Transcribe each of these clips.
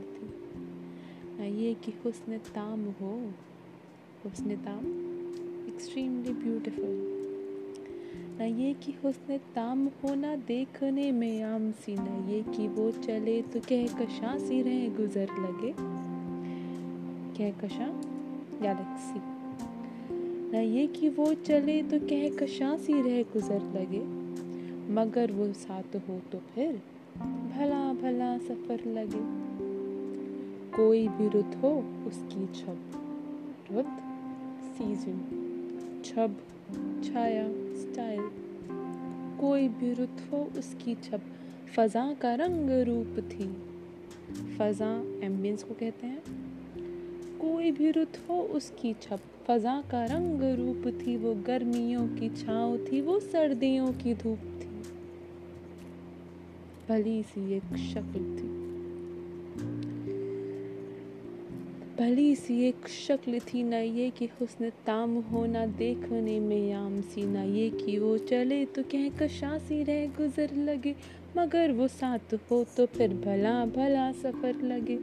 शक्ल ये कि हुस्न ताम हो। हुस्न ताम एक्सट्रीमली ब्यूटीफुल न ये कि हुस्न ताम हो ना देखने में आम सी न। ये कि वो चले तो कह कशा सी रहे गुजर लगे। कह कशा गैलेक्सी न ये कि वो चले तो कह कशा सी रह गुजर लगे। मगर वो साथ हो तो फिर भला भला सफ़र लगे। कोई भी रुत हो, उसकी छब रुत सीज़न छब, छाया स्टाइल कोई भी रुत हो, उसकी छब। फजा का रंग रूप थी। फजा एम्बियंस को कहते हैं। कोई भी रुत हो, उसकी छप फजा का रंग रूप थी, वो गर्मियों की छाँव थी, वो सर्दियों की धूप थी। भली सी एक शक्ल थी। भली सी एक शक्ल थी न ये कि हुस्न ताम हो ना देखने में आम सी, न ये कि वो चले तो कह कशा सी रह गुजर लगे। मगर वो साथ हो तो फिर भला भला सफ़र लगे।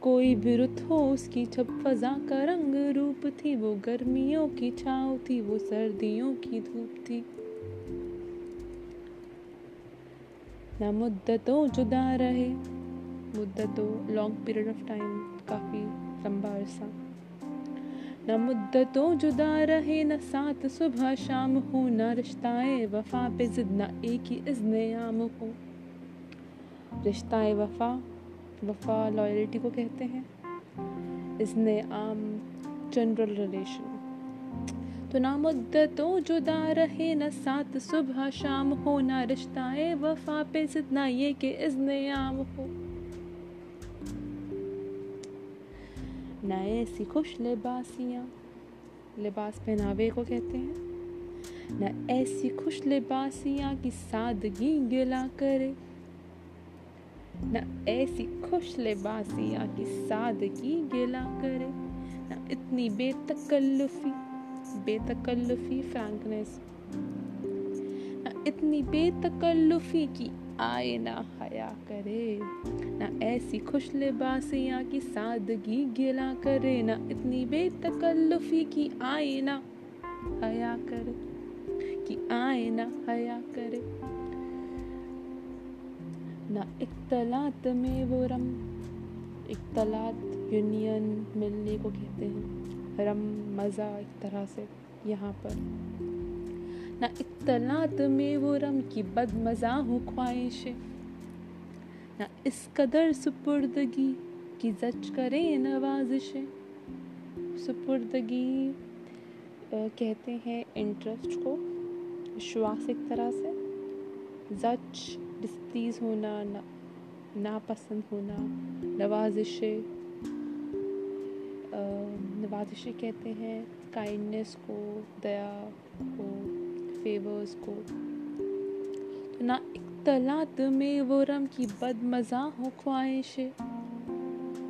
कोई भी रुत हो उसकी छप फजा का रंग रूप थी। वो गर्मियों की छाव थी, वो सर्दियों की धूप थी। ना मुद्दतों जुदा रहे, मुद्दतों लॉन्ग पीरियड ऑफ़ टाइम काफ़ी लंबा अरसा। न मुद्दतों जुदा रहे, न साथ सुबह शाम हो, न रिश्ताए वफा पे जिद, न एक ही इज़्न आम हो। रिश्ताए वफा वफा लॉयल्टी को कहते हैं। इज़्न आम जनरल रिलेशन तो ना मुद्दतों जुदा रहे, न साथ सुबह शाम हो, ना रिश्ताए वफा पे जितना ये कि इज़्न आम हो। न ऐसी खुश लिबासियाँ लिबास पहनावे को कहते हैं। न ऐसी खुश लिबासियाँ की सादगी गिला करे। न ऐसी खुश लिबासियाँ की सादगी गिला करे। न इतनी बेतकल्लुफी बेतकल्लुफी, फ्रैंकनेस। इतनी बेतकल्लुफी की आए ना हया करे। ना ऐसी खुश लिबासियाँ की सादगी गिला करे। ना इतनी बेतकल्लुफी की आए ना हया करे। कि आए ना हया करे। ना इख्तलात में वो रम इख्तलात यूनियन मिलने को कहते हैं। रम, मज़ा एक तरह से यहाँ पर ना इतलात में वो रम की बद मज़ा हो ख्वाहिशें। ना इस कदर सुपुर्दगी की जच करे नवाजिशें। सुपुर्दगी कहते हैं इंटरेस्ट को विश्वास एक तरह से। जच डिस्प्लीज होना, ना, नापसंद होना, नवाजिशें नवाजिश कहते हैं काइंडनेस को, दया को फेवर्स को। तो ना इख्तलात में वो रम की बद मज़ा हो ख्वाहिशें।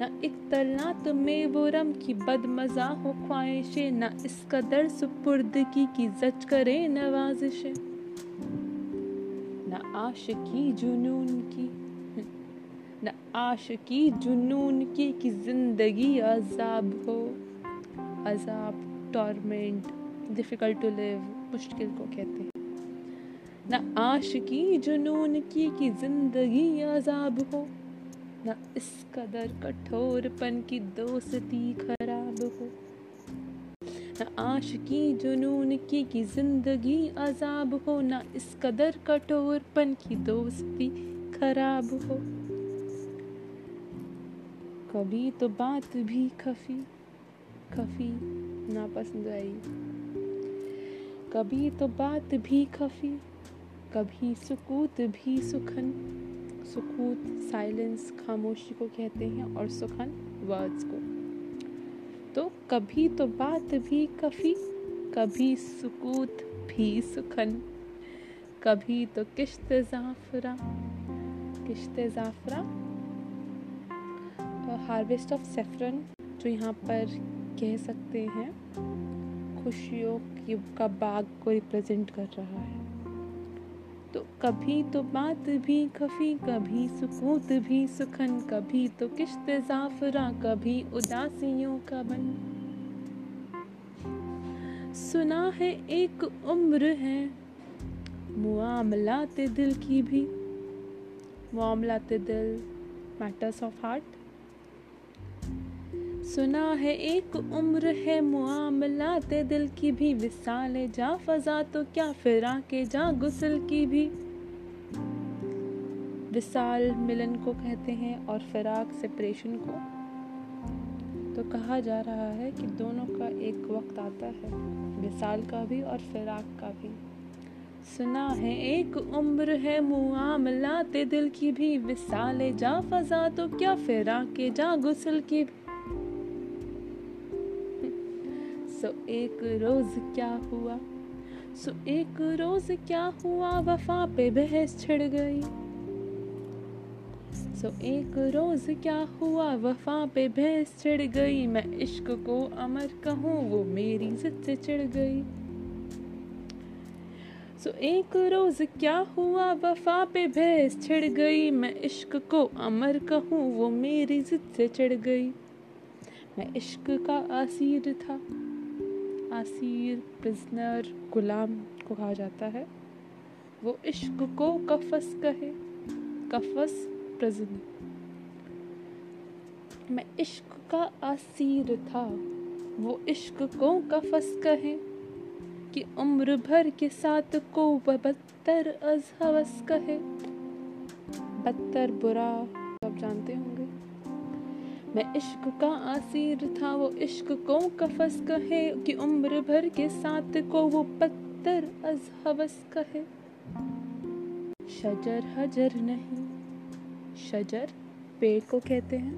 ना इख्तलात में वो रम की बद मज़ा हो ख्वाहिशें। ना इस कदर सुपुर्दगी की जच करे नवाजिशें। ना आशिकी जुनून की, न आशिकी जुनून की कि ज़िंदगी अजाब हो। अजाब टॉर्मेंट डिफ़िकल्ट टू लिव मुश्किल को कहते हैं। न आशिकी जुनून की, कि ज़िंदगी अजाब हो। न इस कदर कठोरपन की दोस्ती खराब हो। न आशिकी जुनून की, कि ज़िंदगी अजाब हो। न इस कदर कठोरपन की दोस्ती खराब हो। कभी तो बात भी खफी खफी, नापसंद आई। कभी तो बात भी खफी, कभी सुकूत भी सुखन। सुकूत साइलेंस खामोशी को कहते हैं और सुखन वर्ड्स को। तो कभी तो बात भी कफी कभी सुकूत भी सुखन। कभी तो किश्त जाफरा किश्त जाफरा। हार्वेस्ट ऑफ़ सेफरन जो यहाँ पर कह सकते हैं। खुशियों की का बाग को रिप्रेजेंट कर रहा है। तो कभी तो बात भी खफी कभी सुकूत भी, सुखन, कभी तो किश्त जाफरा, कभी उदासियों का बन। सुना है एक उम्र है, मुआमलात दिल की भी। मुआमलात दिल मैटर्स ऑफ़ हार्ट सुना है, एक उम्र है मुआमलात दिल की भी विसाल, जा फजा तो क्या फिरा के, जा गुसल की भी। विसाल मिलन को कहते हैं और फिराक सेपरेशन को। तो कहा जा रहा है कि दोनों का एक वक्त आता है, विसाल का भी और फिराक का भी। सुना है, एक उम्र है मुआमलाते दिल की भी विसाले, जा फजा तो क्या फिरा के, जा गुसल की भी। सो एक रोज क्या हुआ? सो एक रोज क्या हुआ? वफा पे बहस छिड़ गई। सो एक रोज क्या हुआ? वफा पे भैंस चढ़ गई। मैं इश्क को अमर कहूँ, वो मेरी जिद से चढ़ गई। सो एक रोज क्या हुआ? वफा पे भैंस छिड़ गई। मैं इश्क को अमर कहूँ, वो मेरी जिद से चढ़ गई। मैं इश्क का आसीर था। आसीर प्रिजनर गुलाम को कहा जाता है। वो इश्क को कफस कहे, कफस प्रेजेंट मैं इश्क का असीर था, वो इश्क को कफस कहे, कि उम्र भर के साथ को बदतर अज हवस कहे। बदतर बुरा सब जानते होंगे। मैं इश्क का आसीर था, वो इश्क को कफस कहे कि उम्र भर के साथ को वो पत्थर अज हवस कहे। शजर हजर नहीं, शजर पेड़ को कहते हैं,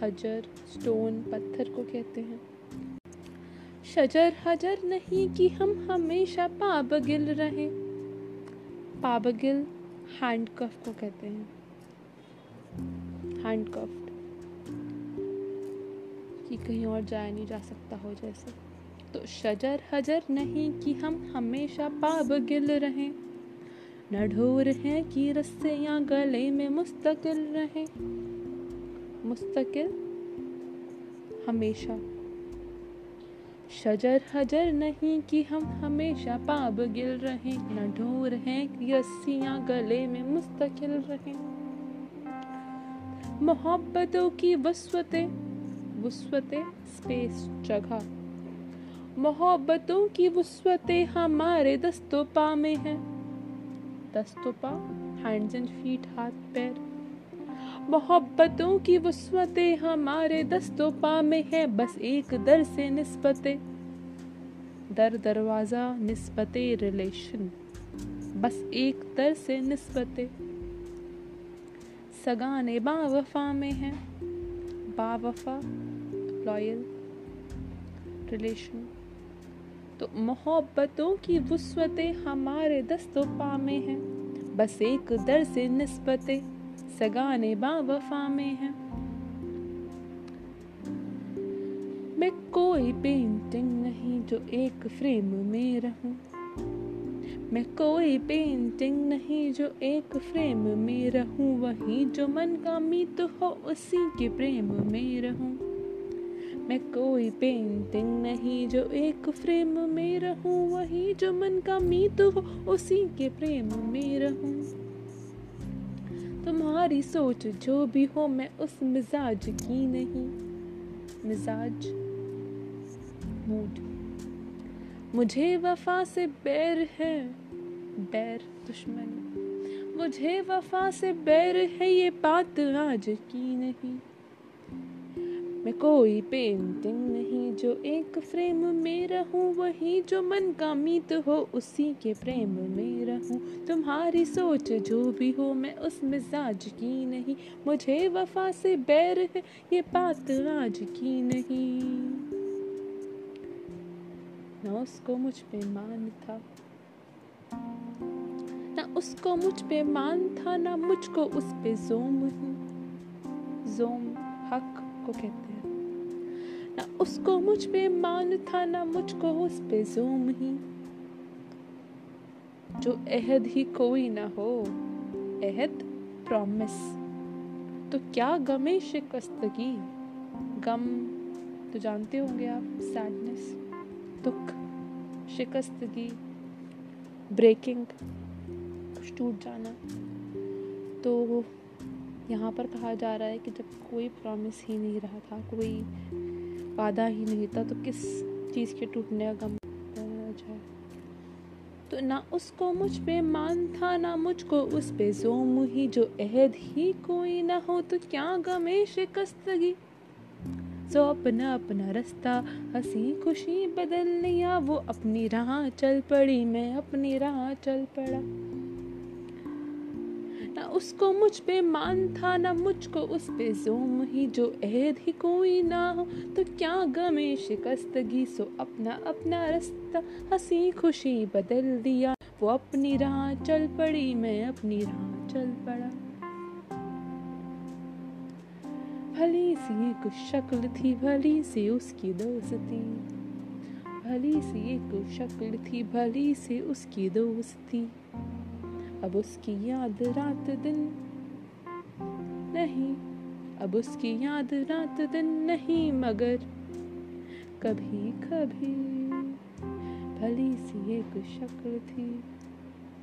हजर स्टोन पत्थर को कहते हैं। शजर हजर नहीं कि हम हमेशा पाबगिल रहें, पाबगिल हैंडकफ को कहते हैं। हैंडकफ्ड कि कहीं और जाया नहीं जा सकता हो जैसे। तो शजर हजर नहीं कि हम हमेशा पाबगिल रहें। न ढोर है कि रस्से या गले में मुस्तकिल रहे। मुस्तकिल? हमेशा। शजर हजर नहीं कि हम हमेशा पाब गिल रहे। न ढोर है कि रस्सियाँ गले में मुस्तकिल रहे। मोहब्बतों की वस्वतें वस्वतें स्पेस जगह। मोहब्बतों की वस्वतें हमारे दस्तों पा में हैं। दस्तोपा हैंड्स एंड फीट हाथ, पैर। मोहब्बतों की वसवतें हमारे दस्तोपा में है, बस एक दर से निस्बते। दर दरवाज़ा, निस्बते रिलेशन बस एक दर से निस्बते। सगाने बावफा में है, बावफा लॉयल रिलेशन तो मोहब्बतों की वसवतें हमारे दस्तोपा में हैं। बस एक दर से नस्बतें सगाने बावफा में हैं। मैं कोई पेंटिंग नहीं जो एक फ्रेम में रहूँ। मैं कोई पेंटिंग नहीं जो एक फ्रेम में रहूँ। वही जो मन का मीत हो उसी के प्रेम में रहूँ। मैं कोई पेंटिंग नहीं जो एक फ्रेम में रहूँ, वही जो मन का मीत हो, उसी के प्रेम में रहूँ। तुम्हारी सोच जो भी हो, मैं उस मिजाज की नहीं। मिजाज? मूड? मुझे वफा से बैर है। बैर, दुश्मन। मुझे वफा से बैर है, ये बात आज की नहीं। मैं कोई पेंटिंग नहीं, जो एक फ्रेम में रहूँ, वही जो मन का मीत हो, उसी के प्रेम में रहूँ। तुम्हारी सोच जो भी हो, मैं उस मिजाज की नहीं। मुझे वफा से बैर है, ये बात आज की नहीं। ना उसको मुझ पे मान था, ना उसको मुझ पे मान था, ना मुझको उस पे जोम जोम, हक को कहते हैं। ना उसको मुझ पे मान था, ना मुझको उस पे जोम ही। जो अहद ही कोई ना हो, अहद प्रॉमिस तो क्या गमे शिकस्तगी? गम तो जानते होंगे आप सैडनेस दुख, शिकस्तगी ब्रेकिंग कुछ टूट जाना। तो यहाँ पर कहा जा रहा है कि जब कोई प्रॉमिस ही नहीं रहा था, कोई वादा ही नहीं था तो किस चीज़ के टूटने का गम जाए तो ना उसको मुझ पे मान था, ना मुझको उस पे जोम ही जो अहद ही कोई ना हो तो क्या गमे शिकस्तगी? जो अपना अपना रास्ता, हँसी खुशी बदल लिया, वो अपनी राह चल पड़ी, मैं अपनी राह चल पड़ा। ना उसको मुझ पे मान था, ना मुझको उस पे जोम ही, जो अहद ही कोई ना हो। तो क्या गमे शिकस्तगी सो अपना अपना रास्ता, हँसी खुशी बदल दिया। वो अपनी राह चल पड़ी, मैं अपनी राह चल पड़ा। भली सी एक शक्ल थी, भली सी उसकी दोस्ती। भली सी एक शक्ल थी, भली सी उसकी दोस्ती। अब उसकी याद रात दिन नहीं, अब उसकी याद रात दिन नहीं, मगर कभी कभी भली सी एक शक्ल थी,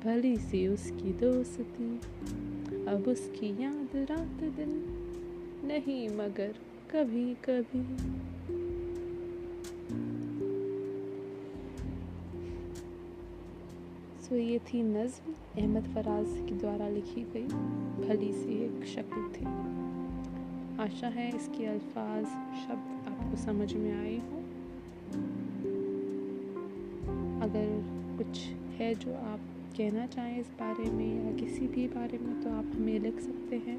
भली सी उसकी दोस्ती। अब उसकी याद रात दिन नहीं, मगर कभी कभी सो ये थी नज्म। अहमद फराज के द्वारा लिखी गई भली सी एक शक्ल थी। आशा है इसके अल्फाज, शब्द आपको समझ में आए हों। अगर कुछ है जो आप कहना चाहें इस बारे में या किसी भी बारे में तो आप हमें लिख सकते हैं।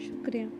शुक्रिया।